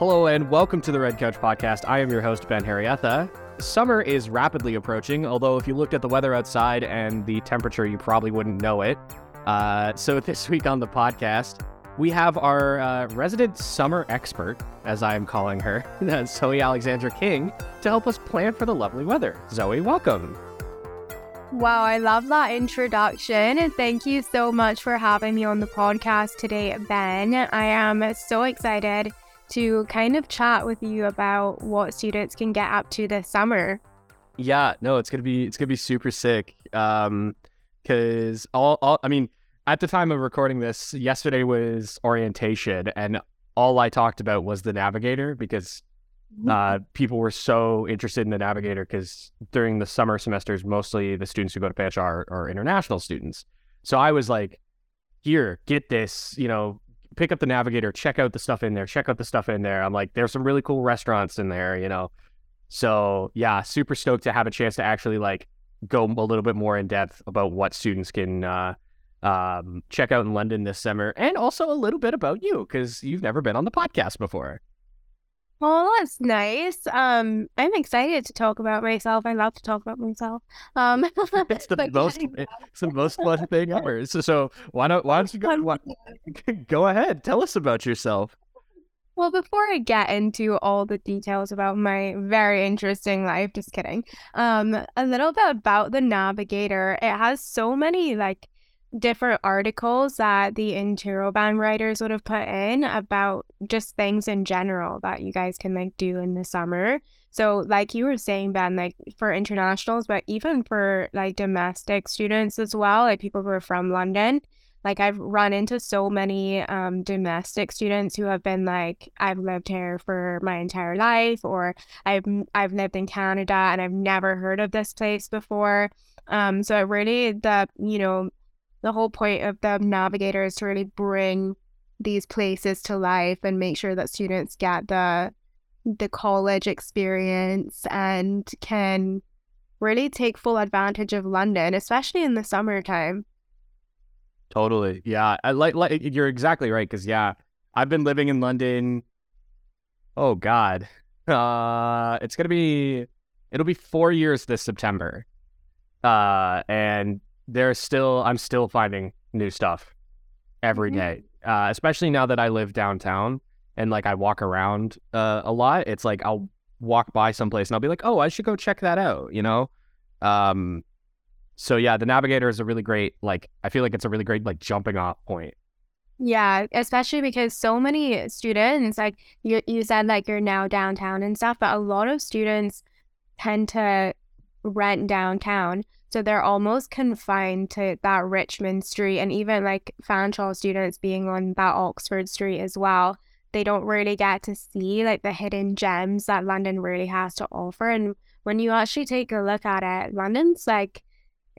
Hello and welcome to the Red Couch Podcast. I am your host, Ben Harrietha. Summer is rapidly approaching, although if you looked at the weather outside and the temperature, you probably wouldn't know it. Uh, so this week on the podcast, we have our uh, resident summer expert, as I am calling her, Zoe Alexandra King, to help us plan for the lovely weather. Zoe, welcome. Wow, I love that introduction. And thank you so much for having me on the podcast today, Ben. I am so excited to kind of chat with you about what students can get up to this summer. Yeah, no, it's gonna be it's gonna be super sick. Um, because all, all I mean, at the time of recording this, yesterday was orientation, and all I talked about was the navigator because uh, people were so interested in the navigator because during the summer semesters, mostly the students who go to Fanshawe are, are international students. So I was like, here, get this, you know, pick up the navigator, check out the stuff in there, check out the stuff in there. I'm like, there's some really cool restaurants in there, you know. So yeah, super stoked to have a chance to actually like go a little bit more in depth about what students can uh, um, check out in London this summer, and also a little bit about you because you've never been on the podcast before. Oh, that's nice. Um, I'm excited to talk about myself. I love to talk about myself. Um, it's the most, it's the most fun thing ever. So, so why don't why don't you go why, go ahead? Tell us about yourself. Well, before I get into all the details about my very interesting life, just kidding. Um, a little bit about the Navigator. It has so many like different articles that the Interrobang writers would have put in about just things in general that you guys can like do in the summer. So like you were saying, Ben, like for internationals, but even for like domestic students as well, like people who are from London. Like I've run into so many um, domestic students who have been like, I've lived here for my entire life, or I've I've lived in Canada and I've never heard of this place before. Um, so it really the you know the whole point of the navigator is to really bring these places to life and make sure that students get the the college experience and can really take full advantage of London, especially in the summertime. Totally. Yeah. I like like you're exactly right cuz yeah, I've been living in London Oh god. Uh it's going to be it'll be 4 years this September. Uh and there's still I'm still finding new stuff every mm-hmm. day. Uh, especially now that I live downtown and like I walk around uh, a lot. It's like I'll walk by someplace and I'll be like, oh, I should go check that out. You know. Um, so yeah, the Navigator is a really great like I feel like it's a really great like jumping off point. Yeah, especially because so many students, like you, you said, like you're now downtown and stuff, but a lot of students tend to rent downtown. So they're almost confined to that Richmond Street and even like Fanshawe students being on that Oxford Street as well. They don't really get to see like the hidden gems that London really has to offer. And when you actually take a look at it, London's like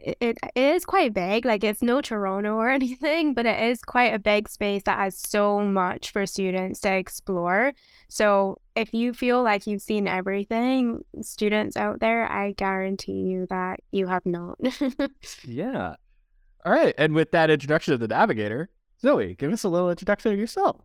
it, is quite big. Like it's no Toronto or anything, but it is quite a big space that has so much for students to explore. So if you feel like you've seen everything, students out there, I guarantee you that you have not. yeah. All right. And with that introduction of the navigator, Zoe, give us a little introduction of yourself.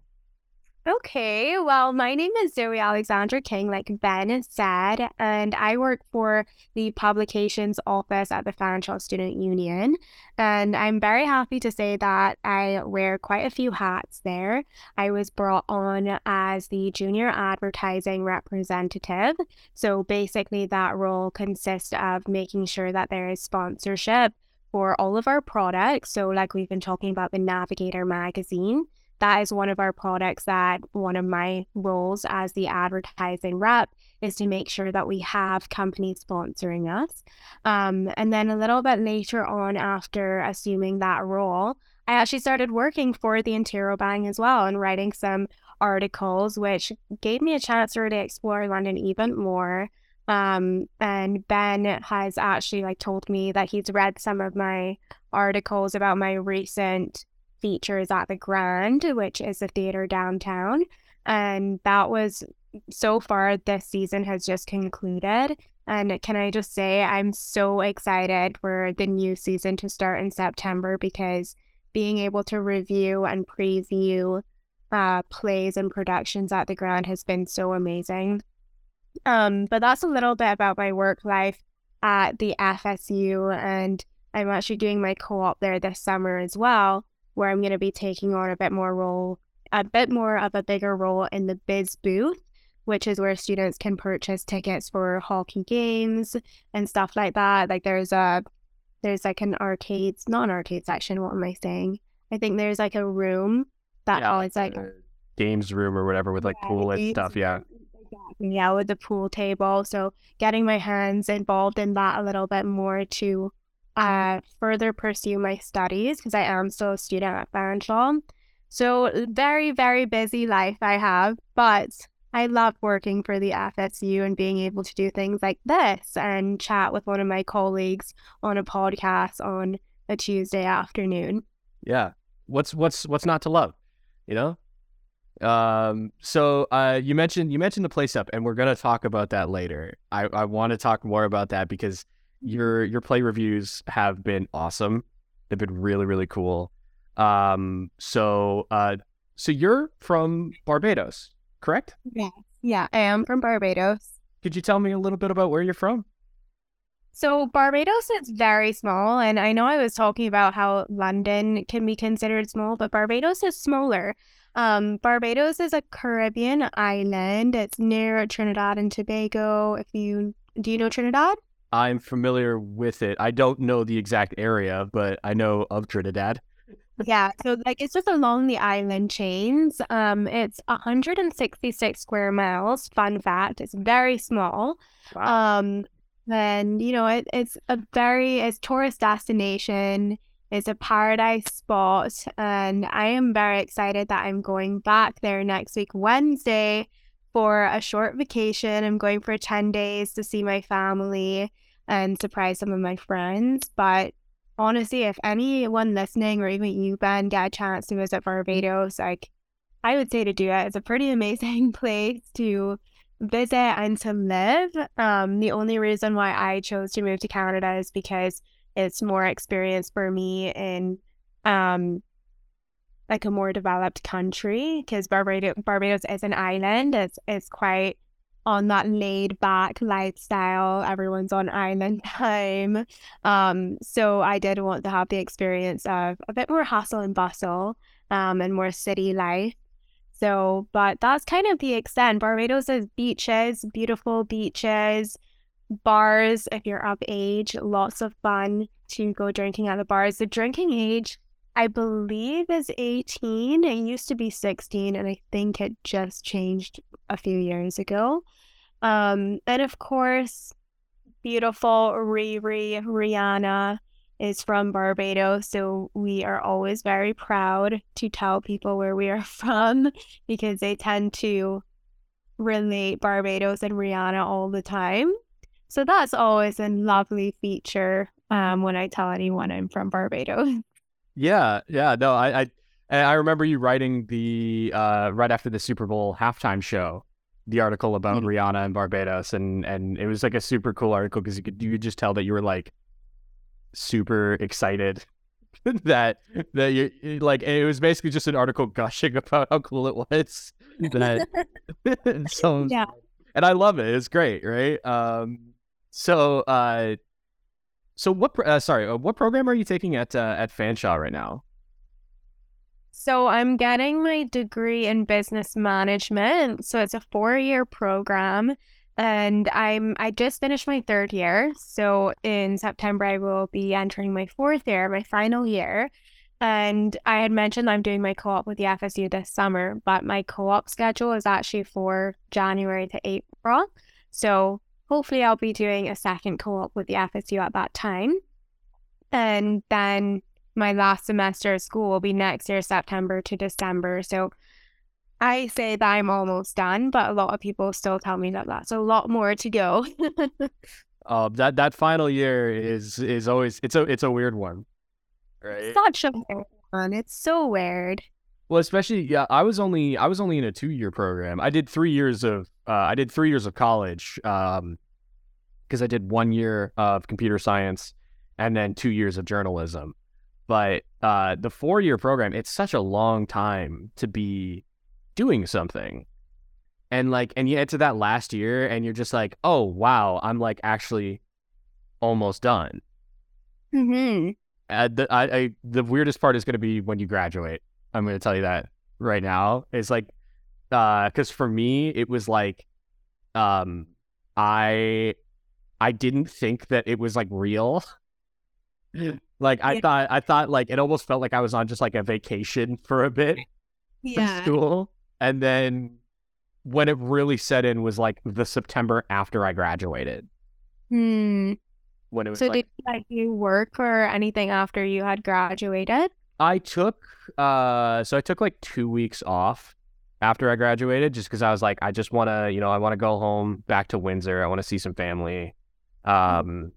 Okay, well, my name is Zoe Alexandra King, like Ben said, and I work for the publications office at the Fanshawe Student Union. And I'm very happy to say that I wear quite a few hats there. I was brought on as the junior advertising representative. So basically, that role consists of making sure that there is sponsorship for all of our products. So, like we've been talking about the Navigator magazine that is one of our products that one of my roles as the advertising rep is to make sure that we have companies sponsoring us. Um, and then a little bit later on, after assuming that role, I actually started working for the Interrobang as well and writing some articles, which gave me a chance to really explore London even more. Um, and Ben has actually like told me that he's read some of my articles about my recent features at the Grand, which is a theater downtown. And that was so far this season has just concluded. And can I just say, I'm so excited for the new season to start in September because being able to review and preview uh, plays and productions at the Grand has been so amazing. Um, but that's a little bit about my work life at the FSU, and I'm actually doing my co-op there this summer as well, where I'm going to be taking on a bit more role, a bit more of a bigger role in the biz booth, which is where students can purchase tickets for hockey games and stuff like that. Like there's a there's like an arcade, not an arcade section. What am I saying? I think there's like a room that Yeah, always like games room or whatever with like Yeah, pool and stuff. Yeah. Yeah, with the pool table. So getting my hands involved in that a little bit more to uh further pursue my studies because I am still a student at Fanshawe. So very, very busy life I have, but I love working for the FSU and being able to do things like this and chat with one of my colleagues on a podcast on a Tuesday afternoon. Yeah. What's what's what's not to love? You know? Um so uh you mentioned you mentioned the place up and we're gonna talk about that later. I, I want to talk more about that because your your play reviews have been awesome. They've been really, really cool. Um so uh so you're from Barbados, correct? Yeah. Yeah, I am from Barbados. Could you tell me a little bit about where you're from? So Barbados is very small, and I know I was talking about how London can be considered small, but Barbados is smaller. Um, Barbados is a Caribbean island. It's near Trinidad and Tobago. If you do you know Trinidad? I'm familiar with it. I don't know the exact area, but I know of Trinidad. Yeah, so like it's just along the island chains. Um, it's 166 square miles. Fun fact, it's very small. Wow. Um, and you know, it, it's a very it's tourist destination. It's a paradise spot, and I am very excited that I'm going back there next week, Wednesday, for a short vacation. I'm going for 10 days to see my family and surprise some of my friends. But honestly, if anyone listening or even you, Ben, get a chance to visit Barbados, like I would say to do it. It's a pretty amazing place to visit and to live. Um, the only reason why I chose to move to Canada is because it's more experience for me in um like a more developed country because Barbados Barbados is an island. It's it's quite on that laid back lifestyle. Everyone's on island time. Um, so I did want to have the experience of a bit more hustle and bustle, um, and more city life. So, but that's kind of the extent. Barbados has beaches, beautiful beaches, bars if you're of age, lots of fun to go drinking at the bars. The drinking age, I believe, is 18. It used to be 16, and I think it just changed a few years ago. Um, and of course, beautiful Riri Rihanna is from Barbados, so we are always very proud to tell people where we are from because they tend to relate Barbados and Rihanna all the time. So that's always a lovely feature um, when I tell anyone I'm from Barbados. Yeah, yeah. No, I, I, I remember you writing the uh, right after the Super Bowl halftime show, the article about Mhm. Rihanna and Barbados, and and it was like a super cool article because you could you could just tell that you were like super excited that that you like it was basically just an article gushing about how cool it was that so Yeah. and I love it. It's great, right? Um, so uh, so what? Uh, sorry, uh, what program are you taking at uh, at Fanshawe right now? So I'm getting my degree in business management. So it's a four-year program and I'm I just finished my third year. So in September I will be entering my fourth year, my final year. And I had mentioned I'm doing my co-op with the FSU this summer, but my co-op schedule is actually for January to April. So hopefully I'll be doing a second co-op with the FSU at that time. And then my last semester of school will be next year, September to December. So I say that I'm almost done, but a lot of people still tell me that that's a lot more to go. Uh, that that final year is is always it's a it's a weird one, right? Such a weird one. It's so weird. Well, especially yeah, I was only I was only in a two year program. I did three years of uh, I did three years of college um because I did one year of computer science and then two years of journalism. But uh, the four year program, it's such a long time to be doing something. And like, and you get to that last year and you're just like, oh, wow, I'm like actually almost done. Mm-hmm. Uh, the, I, I, the weirdest part is going to be when you graduate. I'm going to tell you that right now. It's like, uh, cause for me, it was like, um, I, I didn't think that it was like real. like I Yeah. thought, I thought like it almost felt like I was on just like a vacation for a bit Yeah. school. And then when it really set in was like the September after I graduated. Hmm. When it was So like did you like do work or anything after you had graduated? I took uh so I took like two weeks off after I graduated just because I was like, I just wanna, you know, I wanna go home back to Windsor. I wanna see some family. Um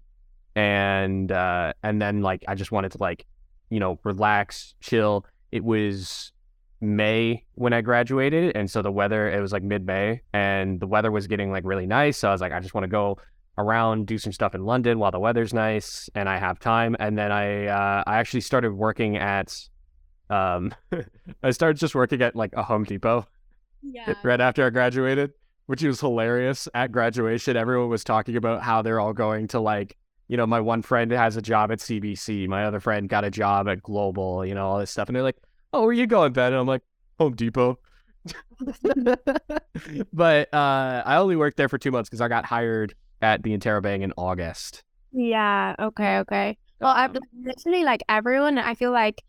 and uh and then like I just wanted to like, you know, relax, chill. It was May when I graduated, and so the weather it was like mid May, and the weather was getting like really nice. So I was like, I just want to go around, do some stuff in London while the weather's nice, and I have time. And then I uh, I actually started working at, um, I started just working at like a Home Depot Yeah. right after I graduated, which was hilarious. At graduation, everyone was talking about how they're all going to like. You know, my one friend has a job at CBC. My other friend got a job at Global. You know, all this stuff, and they're like, "Oh, where are you going, Ben?" And I'm like, "Home Depot." but uh, I only worked there for two months because I got hired at the Interrobang in August. Yeah. Okay. Okay. Well, I Um, literally like everyone. I feel like,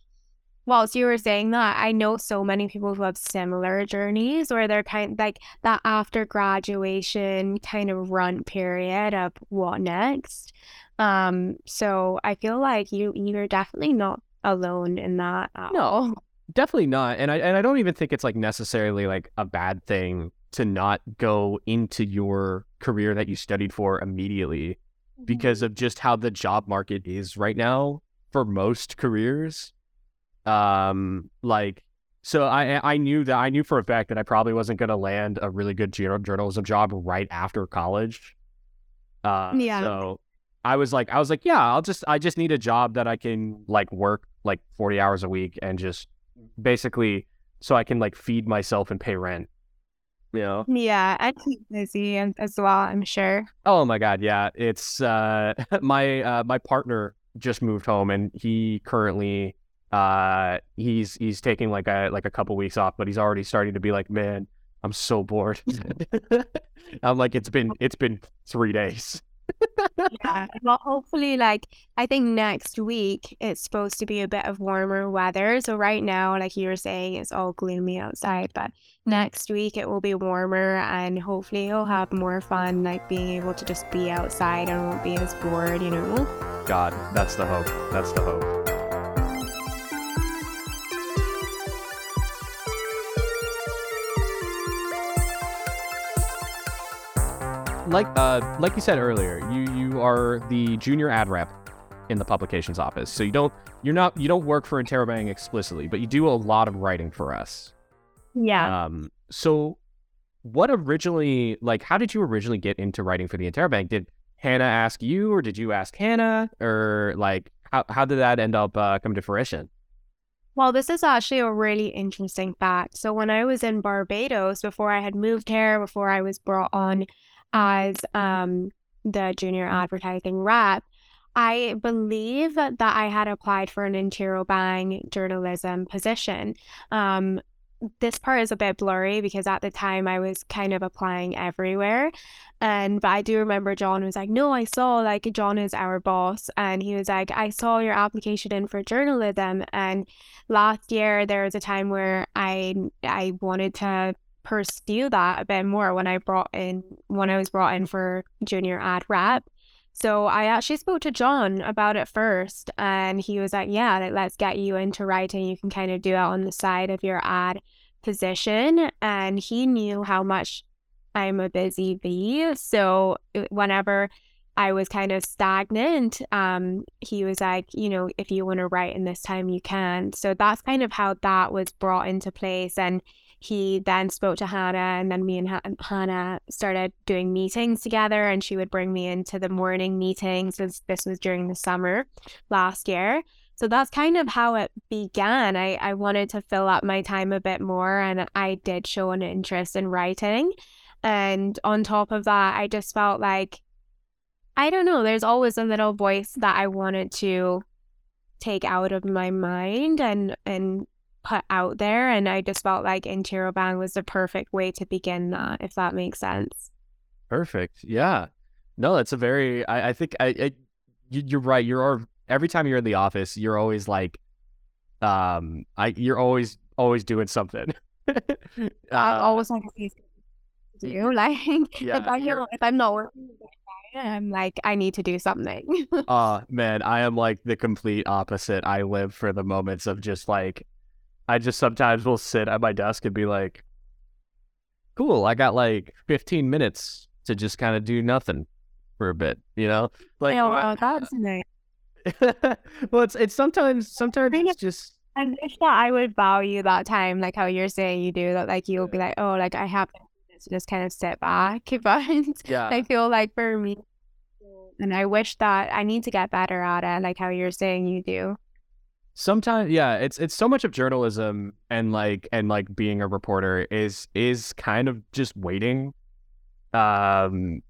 whilst you were saying that, I know so many people who have similar journeys where they're kind of like that after graduation kind of run period of what next. Um. So I feel like you you're definitely not alone in that at No. all. Definitely not, and I and I don't even think it's like necessarily like a bad thing to not go into your career that you studied for immediately because of just how the job market is right now for most careers. Um, like, so I I knew that I knew for a fact that I probably wasn't going to land a really good journal- journalism job right after college. Uh, Yeah. So I was like, I was like, yeah, I'll just I just need a job that I can like work like forty hours a week and just basically so I can like feed myself and pay rent. You know. Yeah, and keep busy as well. I'm sure. Oh my god, yeah. It's uh my uh my partner just moved home and he currently uh he's he's taking like a like a couple weeks off, but he's already starting to be like, "Man, I'm so bored." I'm like, "It's been it's been 3 days." Yeah, well, hopefully, like I think next week it's supposed to be a bit of warmer weather. So right now, like you were saying, it's all gloomy outside, but next week it will be warmer and hopefully you'll have more fun, like being able to just be outside and won't be as bored, you know? God, that's the hope. That's the hope. Like uh like you said earlier, you you are the junior ad rep in the publications office. So you don't you're not you don't work for Interrobang explicitly, but you do a lot of writing for us. Yeah. Um so what originally like how did you originally get into writing for the Interrobang? Did Hannah ask you or did you ask Hannah or like how how did that end up uh, come to fruition? Well, this is actually a really interesting fact. So, when I was in Barbados, before I had moved here, before I was brought on as um, the junior advertising rep, I believe that I had applied for an Interrobang journalism position. Um, this part is a bit blurry because at the time I was kind of applying everywhere. And but I do remember John was like, No, I saw like John is our boss, and he was like, I saw your application in for journalism. And last year there was a time where I I wanted to pursue that a bit more when I brought in when I was brought in for junior ad rep. So I actually spoke to John about it first, and he was like, "Yeah, like, let's get you into writing. You can kind of do it on the side of your ad position." And he knew how much I'm a busy bee, so whenever I was kind of stagnant, um, he was like, you know, if you want to write in this time, you can. So that's kind of how that was brought into place, and he then spoke to Hannah, and then me and Ha- Hannah started doing meetings together, and she would bring me into the morning meetings. This, this was during the summer last year. so that's kind of how it began. I, I wanted to fill up my time a bit more and I did show an interest in writing. And on top of that, I just felt like, I don't know, there's always a little voice that I wanted to take out of my mind and, and put out there. And I just felt like Interrobang was the perfect way to begin that, if that makes sense. Perfect. Yeah. No, that's a very, I, I think I, I you're right. You're every time you're in the office, you're always like, um, I you're always always doing something. uh, I always like to do like yeah, if I if I'm not working, I'm like I need to do something. uh man, I am like the complete opposite. I live for the moments of just like, I just sometimes will sit at my desk and be like, cool, I got like 15 minutes to just kind of do nothing for a bit, you know? Like, oh, that's nice. well, it's it's sometimes sometimes it's just. I wish that I would value that time, like how you're saying you do. That like you'll be like, oh, like I have to just kind of sit back, but yeah, I feel like for me, and I wish that I need to get better at it, like how you're saying you do. Sometimes, yeah, it's it's so much of journalism and like and like being a reporter is is kind of just waiting, um,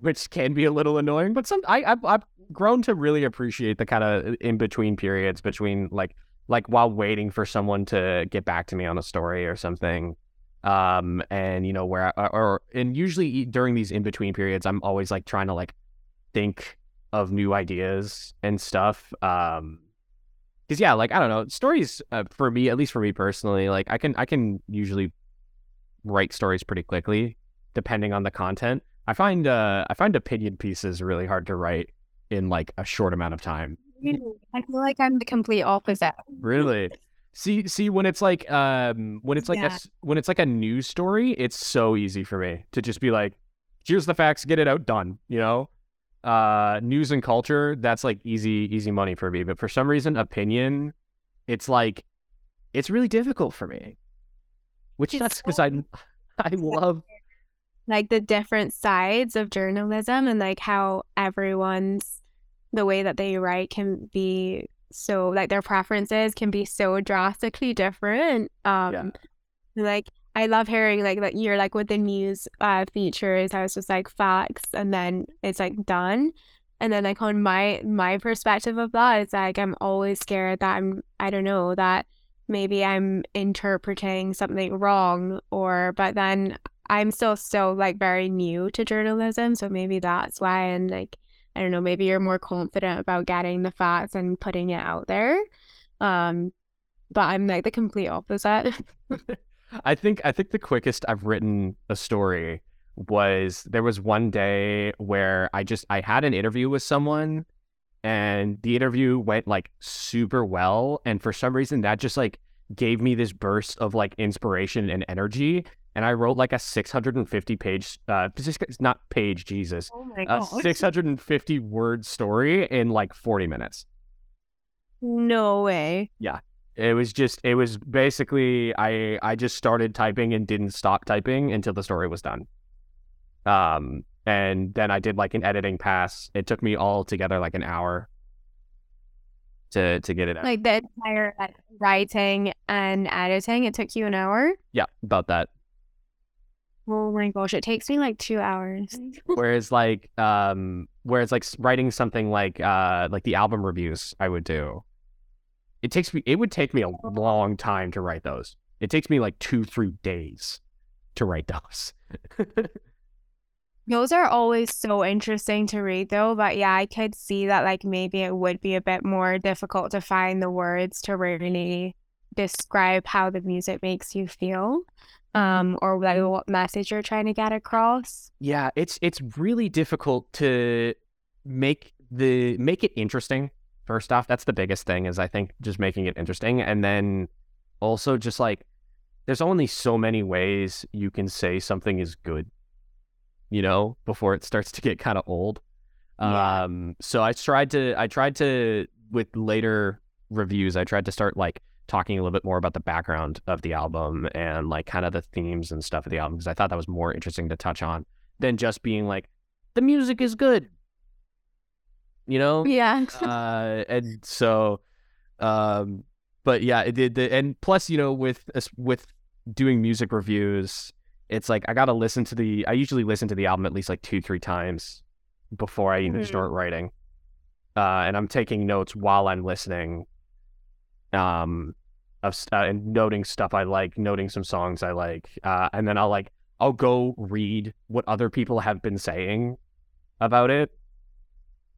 which can be a little annoying. But some I I, I grown to really appreciate the kind of in between periods between like like while waiting for someone to get back to me on a story or something um and you know where I, or and usually during these in between periods i'm always like trying to like think of new ideas and stuff um because yeah like i don't know stories uh, for me at least for me personally like i can i can usually write stories pretty quickly depending on the content i find uh i find opinion pieces really hard to write in like a short amount of time. I feel like I'm the complete opposite. Really? See, see, when it's like, um, when it's like yeah. a, when it's like a news story, it's so easy for me to just be like, here's the facts, get it out, done. You know, uh, news and culture, that's like easy, easy money for me. But for some reason, opinion, it's like, it's really difficult for me. Which that's because I, I love like the different sides of journalism and like how everyone's the way that they write can be so like their preferences can be so drastically different. Um yeah. like I love hearing like that you're like with the news uh features, I was just like facts and then it's like done. And then like on my my perspective of that, it's like I'm always scared that I'm I don't know, that maybe I'm interpreting something wrong or but then I'm still still like very new to journalism, so maybe that's why. And like, I don't know, maybe you're more confident about getting the facts and putting it out there. Um, but I'm like the complete opposite. I think I think the quickest I've written a story was there was one day where I just I had an interview with someone and the interview went like super well and for some reason that just like gave me this burst of like inspiration and energy and I wrote like a 650 page, uh, it's not page, Jesus, oh my a 650 word story in like 40 minutes. No way. Yeah. It was just, it was basically, I, I just started typing and didn't stop typing until the story was done. Um, and then I did like an editing pass. It took me all together like an hour to to get it out. Like the entire writing and editing, it took you an hour. Yeah, about that. Oh my gosh, it takes me like two hours. whereas like um whereas like writing something like uh like the album reviews I would do. It takes me it would take me a long time to write those. It takes me like two, three days to write those. those are always so interesting to read though, but yeah, I could see that like maybe it would be a bit more difficult to find the words to really describe how the music makes you feel um, or like mm-hmm. what message you're trying to get across. Yeah, it's it's really difficult to make the make it interesting. First off, that's the biggest thing is I think just making it interesting, and then also just like there's only so many ways you can say something is good, you know, before it starts to get kind of old. Yeah. Um, so I tried to I tried to with later reviews, I tried to start like talking a little bit more about the background of the album and like kind of the themes and stuff of the album because I thought that was more interesting to touch on than just being like the music is good. You know? Yeah. uh, and so Um, but yeah, it did. And plus, you know, with with doing music reviews, it's like I got to listen to the. I usually listen to the album at least like two, three times before I even mm-hmm. start writing. Uh, and I'm taking notes while I'm listening. Um, of uh, and noting stuff I like, noting some songs I like, uh, and then I'll like I'll go read what other people have been saying about it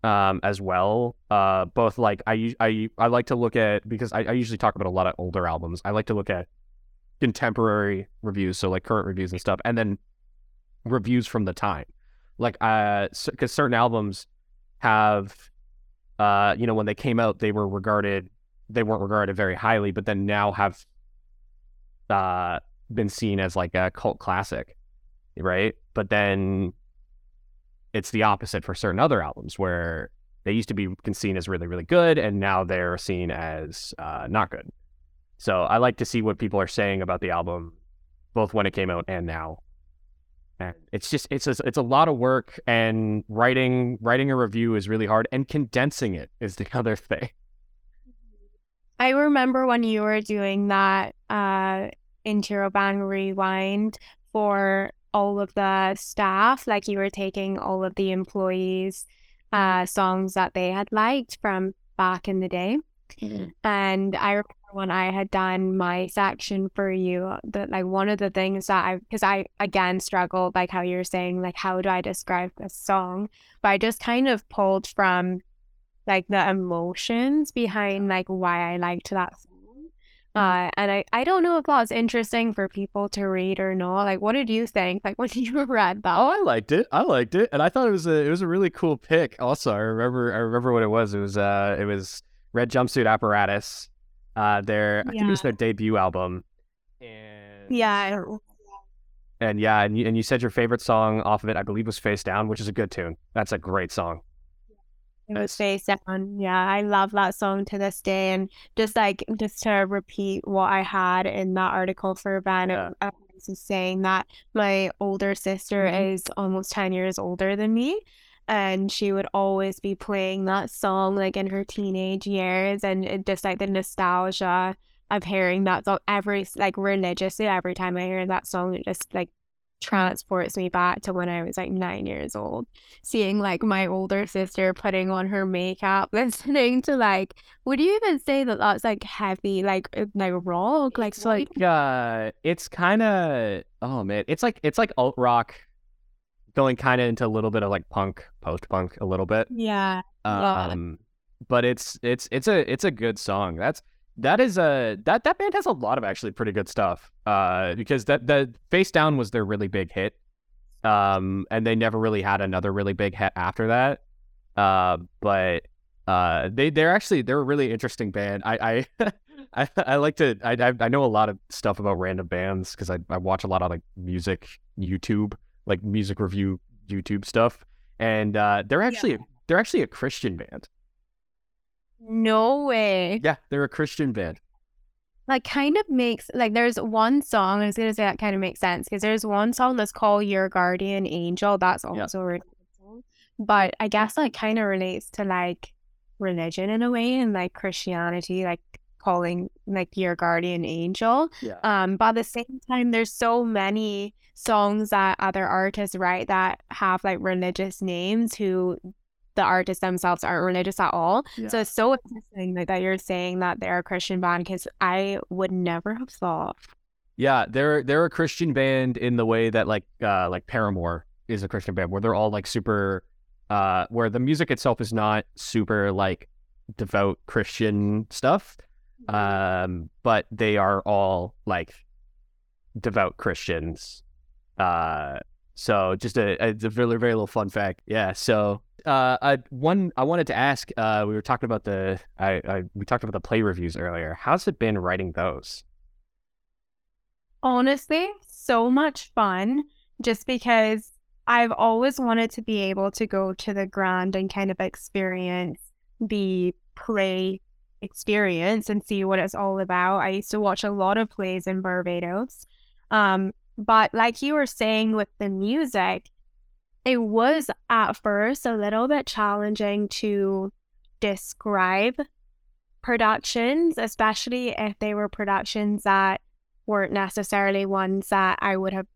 um, as well. Uh, both like I, I I like to look at because I, I usually talk about a lot of older albums. I like to look at contemporary reviews, so like current reviews and stuff, and then reviews from the time. Like, uh, because certain albums have, uh, you know, when they came out, they were regarded, they weren't regarded very highly, but then now have, uh, been seen as like a cult classic, right? But then it's the opposite for certain other albums where they used to be seen as really, really good, and now they're seen as uh, not good. So I like to see what people are saying about the album, both when it came out and now. And it's just it's a, it's a lot of work, and writing writing a review is really hard, and condensing it is the other thing. I remember when you were doing that uh, Interrobang Rewind for all of the staff, like you were taking all of the employees' mm-hmm. uh, songs that they had liked from back in the day. Mm-hmm. And I remember when I had done my section for you, that like one of the things that I, because I again struggled, like how you're saying, like, how do I describe this song? But I just kind of pulled from like the emotions behind like why I liked that uh, and I, I don't know if that was interesting for people to read or not. Like, what did you think? Like when you read that? Oh, I liked it. I liked it, and I thought it was a it was a really cool pick. Also, I remember I remember what it was. It was uh it was Red Jumpsuit Apparatus. Uh, their yeah. I think it was their debut album. And yeah. And yeah, and you, and you said your favorite song off of it, I believe, was Face Down, which is a good tune. That's a great song. It was face down. Yeah, I love that song to this day. And just like just to repeat what I had in that article for Ben, yeah. I was saying that my older sister mm-hmm. is almost ten years older than me, and she would always be playing that song like in her teenage years, and it just like the nostalgia of hearing that song every like religiously every time I hear that song, it just like transports me back to when I was like nine years old, seeing like my older sister putting on her makeup, listening to like, would you even say that that's like heavy, like uh, like rock, like so like, uh, it's kind of oh man, it's like it's like alt rock, going kind of into a little bit of like punk, post punk, a little bit. Yeah. Um, but it's it's it's a it's a good song. That's that is a that that band has a lot of actually pretty good stuff. Uh, because that the Face Down was their really big hit. Um, and they never really had another really big hit after that. Uh, but uh, they they're actually they're a really interesting band. I I I, I like to I I know a lot of stuff about random bands because I I watch a lot of like music YouTube like music review YouTube stuff, and uh, they're actually yeah. they're actually a Christian band. No way. Yeah, they're a Christian band. Like, kind of makes like there's one song. I was gonna say that kind of makes sense because there's one song that's called "Your Guardian Angel." That's also yeah. but I guess that kind of relates to like religion in a way and like Christianity, like calling like your guardian angel. Yeah. Um, but at the same time, there's so many songs that other artists write that have like religious names who the artists themselves aren't religious at all. Yeah. So it's so interesting that, that you're saying that they're a Christian band because I would never have thought. Yeah, they're they're a Christian band in the way that like uh like Paramore is a Christian band where they're all like super uh where the music itself is not super like devout Christian stuff. Mm-hmm. Um but they are all like devout Christians. Uh so just a, a, a very very little fun fact. Yeah, so uh, I, one I wanted to ask. Uh, we were talking about the I, I we talked about the play reviews earlier. How's it been writing those? Honestly, so much fun. Just because I've always wanted to be able to go to the Grand and kind of experience the play experience and see what it's all about. I used to watch a lot of plays in Barbados. Um, but like you were saying with the music, it was at first a little bit challenging to describe productions, especially if they were productions that weren't necessarily ones that I would have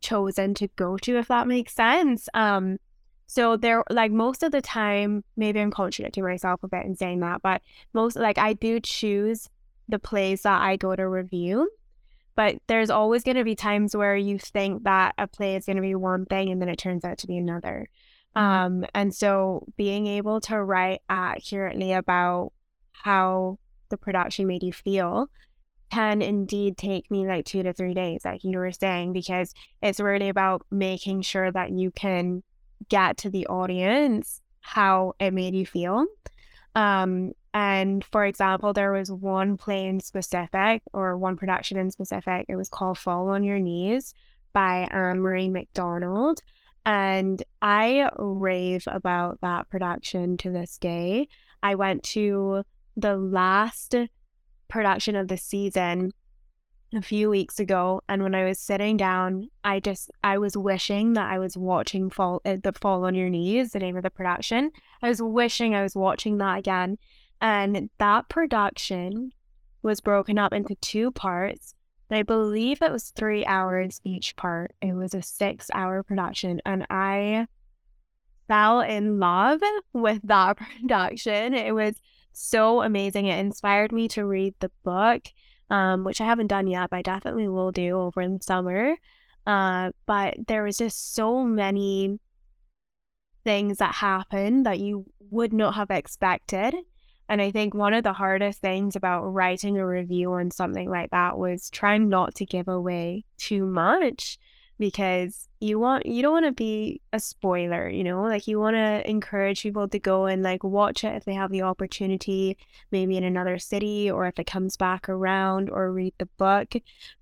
chosen to go to, if that makes sense. Um, so there, like most of the time, maybe I'm contradicting myself a bit in saying that, but most like I do choose the plays that I go to review. But there's always going to be times where you think that a play is going to be one thing and then it turns out to be another. Mm-hmm. Um, and so being able to write accurately about how the production made you feel can indeed take me like two to three days, like you were saying, because it's really about making sure that you can get to the audience how it made you feel. Um, and for example, there was one play in specific or one production in specific. It was called Fall on Your Knees by Ann-Marie MacDonald. And I rave about that production to this day. I went to the last production of the season a few weeks ago and when I was sitting down I just I was wishing that I was watching fall uh, the fall on your knees the name of the production I was wishing I was watching that again and that production was broken up into two parts I believe it was 3 hours each part it was a 6 hour production and I fell in love with that production it was so amazing. It inspired me to read the book, um, which I haven't done yet, but I definitely will do over in the summer. Uh, but there was just so many things that happened that you would not have expected. And I think one of the hardest things about writing a review on something like that was trying not to give away too much because you want you don't want to be a spoiler you know? Like you want to encourage people to go and like watch it if they have the opportunity maybe in another city or if it comes back around or read the book.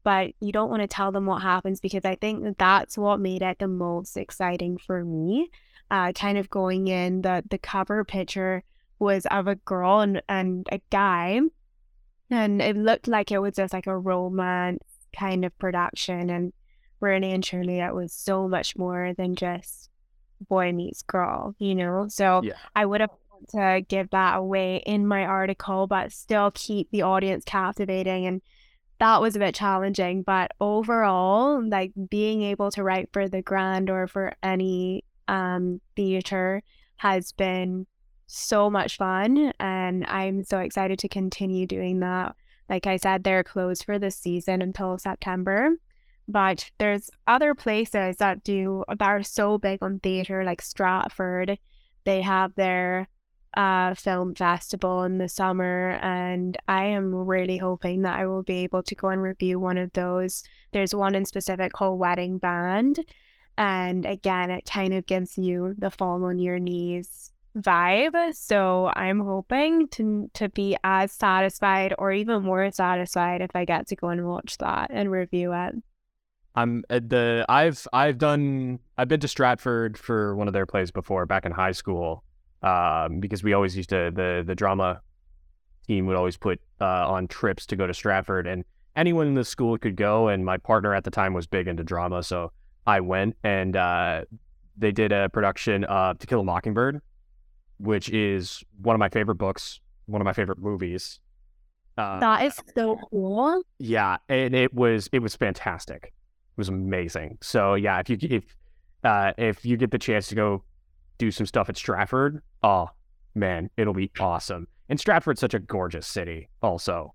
But you don't want to tell them what happens because i think that that's what made it the most exciting for me uh kind of going in the the cover picture was of a girl and and a guy and it looked like it was just like a romance kind of production and Renee and Juliet was so much more than just boy meets girl, you know? So yeah. I would have to give that away in my article, but still keep the audience captivating. And that was a bit challenging. But overall, like being able to write for the Grand or for any um theater has been so much fun. And I'm so excited to continue doing that. Like I said, they're closed for the season until September. But there's other places that do that are so big on theater, like Stratford. They have their uh, film festival in the summer, and I am really hoping that I will be able to go and review one of those. There's one in specific called Wedding Band, and again, it kind of gives you the fall on your knees vibe. So I'm hoping to to be as satisfied or even more satisfied if I get to go and watch that and review it. I'm uh, the I've I've done I've been to Stratford for one of their plays before back in high school um, because we always used to the the drama team would always put uh, on trips to go to Stratford and anyone in the school could go and my partner at the time was big into drama so I went and uh, they did a production of To Kill a Mockingbird which is one of my favorite books one of my favorite movies uh, that is so cool yeah and it was it was fantastic It was amazing. So yeah, if you if uh, if you get the chance to go do some stuff at Stratford, oh man, it'll be awesome. And Stratford's such a gorgeous city, also.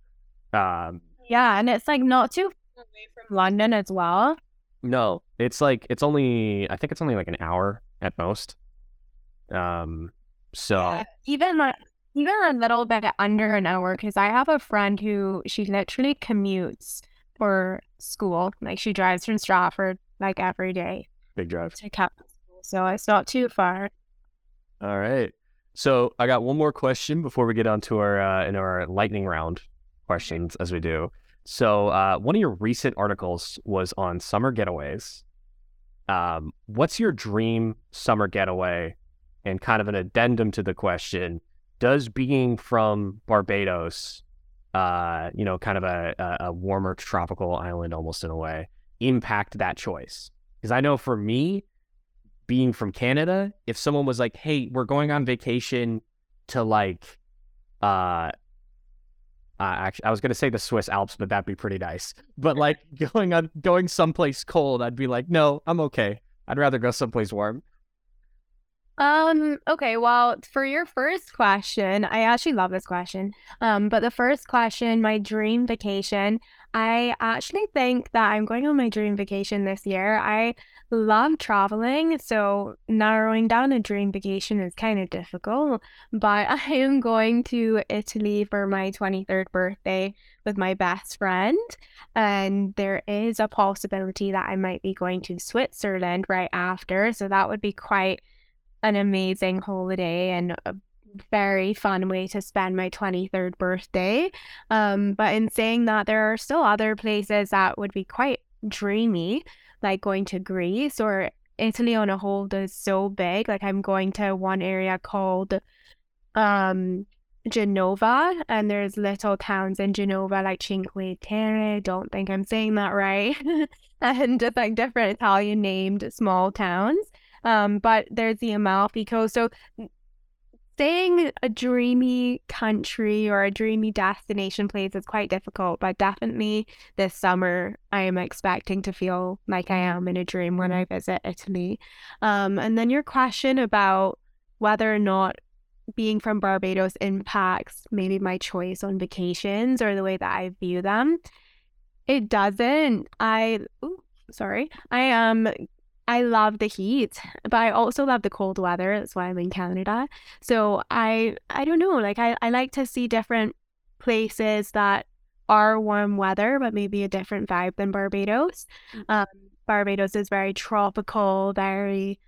Um, yeah, and it's like not too far away from London as well. No, it's like it's only I think it's only like an hour at most. Um, so yeah, even like even a little bit under an hour because I have a friend who she literally commutes for school. Like she drives from Stratford like every day. Big drive. To school. So it's not too far. All right. So I got one more question before we get on to our uh, in our lightning round questions as we do. So uh, one of your recent articles was on summer getaways. Um, what's your dream summer getaway? And kind of an addendum to the question: Does being from Barbados uh, you know, kind of a, a warmer tropical island almost in a way, impact that choice? Because I know for me, being from Canada, if someone was like, hey, we're going on vacation to like uh, uh, actually, I was gonna say the Swiss Alps, but that'd be pretty nice. But like going on, going someplace cold, I'd be like, no, I'm okay. I'd rather go someplace warm. Um, okay, well, for your first question, I actually love this question. Um, but the first question, my dream vacation, I actually think that I'm going on my dream vacation this year. I love traveling, so narrowing down a dream vacation is kind of difficult, but I am going to Italy for my 23rd birthday with my best friend, and there is a possibility that I might be going to Switzerland right after, so that would be quite an amazing holiday and a very fun way to spend my 23rd birthday. Um, but in saying that, there are still other places that would be quite dreamy, like going to Greece or Italy on a whole is so big. Like I'm going to one area called um Genova, and there's little towns in Genova like Cinque Terre. Don't think I'm saying that right. and just like different Italian named small towns. Um, but there's the Amalfi Coast. So saying a dreamy country or a dreamy destination place is quite difficult, but definitely this summer I am expecting to feel like I am in a dream when I visit Italy. Um, and then your question about whether or not being from Barbados impacts maybe my choice on vacations or the way that I view them. It doesn't. I ooh, sorry. I am um, I love the heat, but I also love the cold weather. That's why I'm in Canada. So I I don't know, like I, I like to see different places that are warm weather, but maybe a different vibe than Barbados. Mm. Um, Barbados is very tropical, very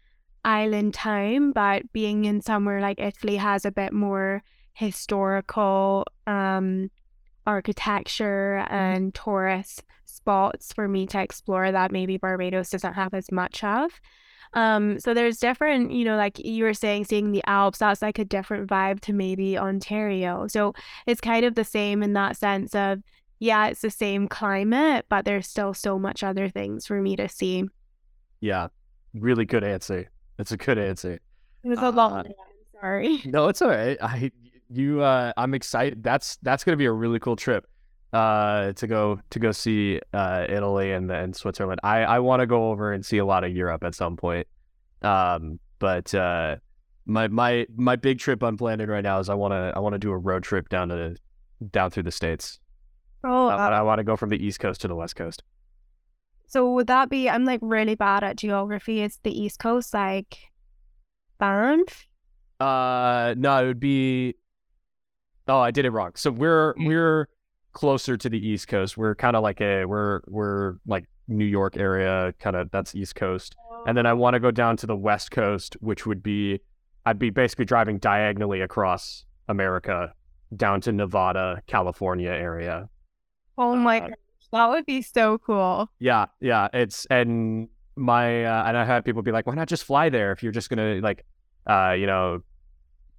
island time, but being in somewhere like Italy has a bit more historical um architecture and tourist spots for me to explore that maybe Barbados doesn't have as much of. Um, so there's different, you know, like you were saying, seeing the Alps, that's like a different vibe to maybe Ontario. So it's kind of the same in that sense of, yeah, it's the same climate, but there's still so much other things for me to see. Yeah, really good answer. It's a good answer. It was a uh, long. I'm sorry. No, it's all right. I you uh I'm excited. That's that's gonna be a really cool trip uh to go to go see uh Italy and and Switzerland. I I want to go over and see a lot of Europe at some point. Um but uh my my my big trip I'm planning right now is I want to I want to do a road trip down to down through the states. Oh, I, I want to go from the east coast to the west coast. So would that be I'm like really bad at geography. Is the east coast like Banff? Uh no, it would be Oh, I did it wrong. So we're mm. we're closer to the East Coast. We're kind of like a we're we're like New York area, kind of that's East Coast. And then I want to go down to the West Coast, which would be I'd be basically driving diagonally across America down to Nevada, California area. Oh my uh, gosh, that would be so cool. Yeah, yeah. It's and my uh, and I had people be like, why not just fly there if you're just gonna like, uh, you know,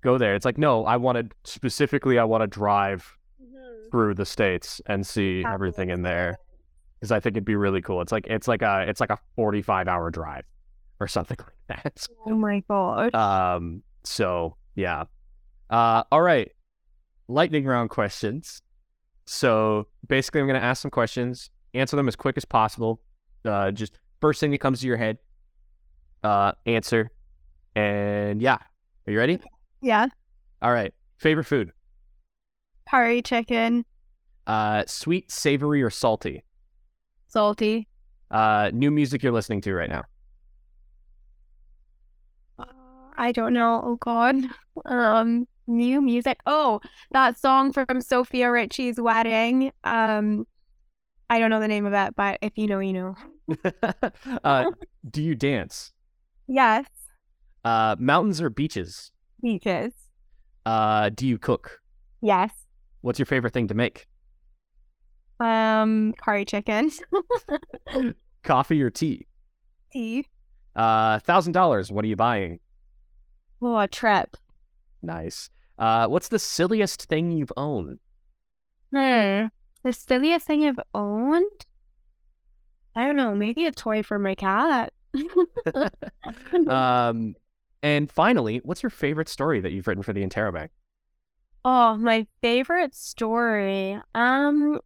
go there. It's like, no, I want to specifically, I want to drive mm-hmm. through the states and see Absolutely. everything in there because I think it'd be really cool. It's like it's like a it's like a forty five hour drive or something like that. Oh my god. Um. So yeah. Uh. All right. Lightning round questions. So basically, I'm going to ask some questions. Answer them as quick as possible. Uh. Just first thing that comes to your head. Uh. Answer. And yeah. Are you ready? Yeah. All right. Favorite food? Curry chicken. Uh, sweet, savory, or salty? Salty. Uh, new music you're listening to right now? Uh, I don't know. Oh God. Um, new music. Oh, that song from Sofia Richie's wedding. Um, I don't know the name of it, but if you know, you know. uh, do you dance? Yes. Uh, mountains or beaches? Beaches. Uh, do you cook? Yes. What's your favorite thing to make? Um, curry chicken. Coffee or tea? Tea. Uh, thousand dollars. What are you buying? Oh, a trip. Nice. Uh, what's the silliest thing you've owned? Hmm. The silliest thing I've owned? I don't know. Maybe a toy for my cat. um, and finally, what's your favorite story that you've written for the Interrobang? Oh, my favorite story. Um,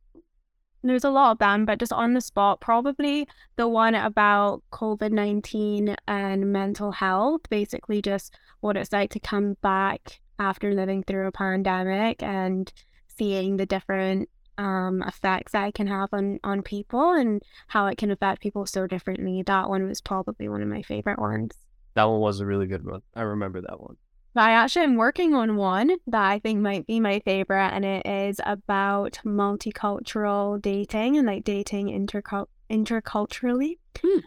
there's a lot of them, but just on the spot, probably the one about COVID 19 and mental health, basically just what it's like to come back after living through a pandemic and seeing the different um, effects that it can have on, on people and how it can affect people so differently. That one was probably one of my favorite ones. That one was a really good one. I remember that one. I actually am working on one that I think might be my favorite, and it is about multicultural dating and like dating intercul- interculturally. Hmm.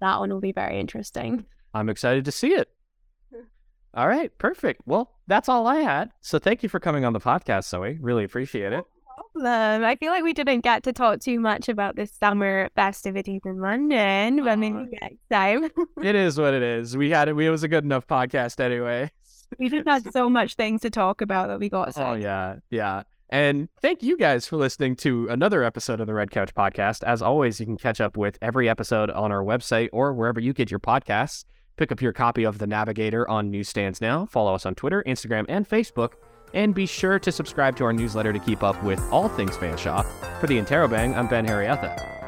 That one will be very interesting. I'm excited to see it. Hmm. All right, perfect. Well, that's all I had. So thank you for coming on the podcast, Zoe. Really appreciate it. Problem. I feel like we didn't get to talk too much about the summer festivities in London, but maybe next time. it is what it is. We had it. We it was a good enough podcast anyway. We just had so much things to talk about that we got. Oh yeah, yeah. And thank you guys for listening to another episode of the Red Couch Podcast. As always, you can catch up with every episode on our website or wherever you get your podcasts. Pick up your copy of The Navigator on newsstands now. Follow us on Twitter, Instagram, and Facebook. And be sure to subscribe to our newsletter to keep up with all things Fanshawe. For the Interrobang, I'm Ben Harrietha.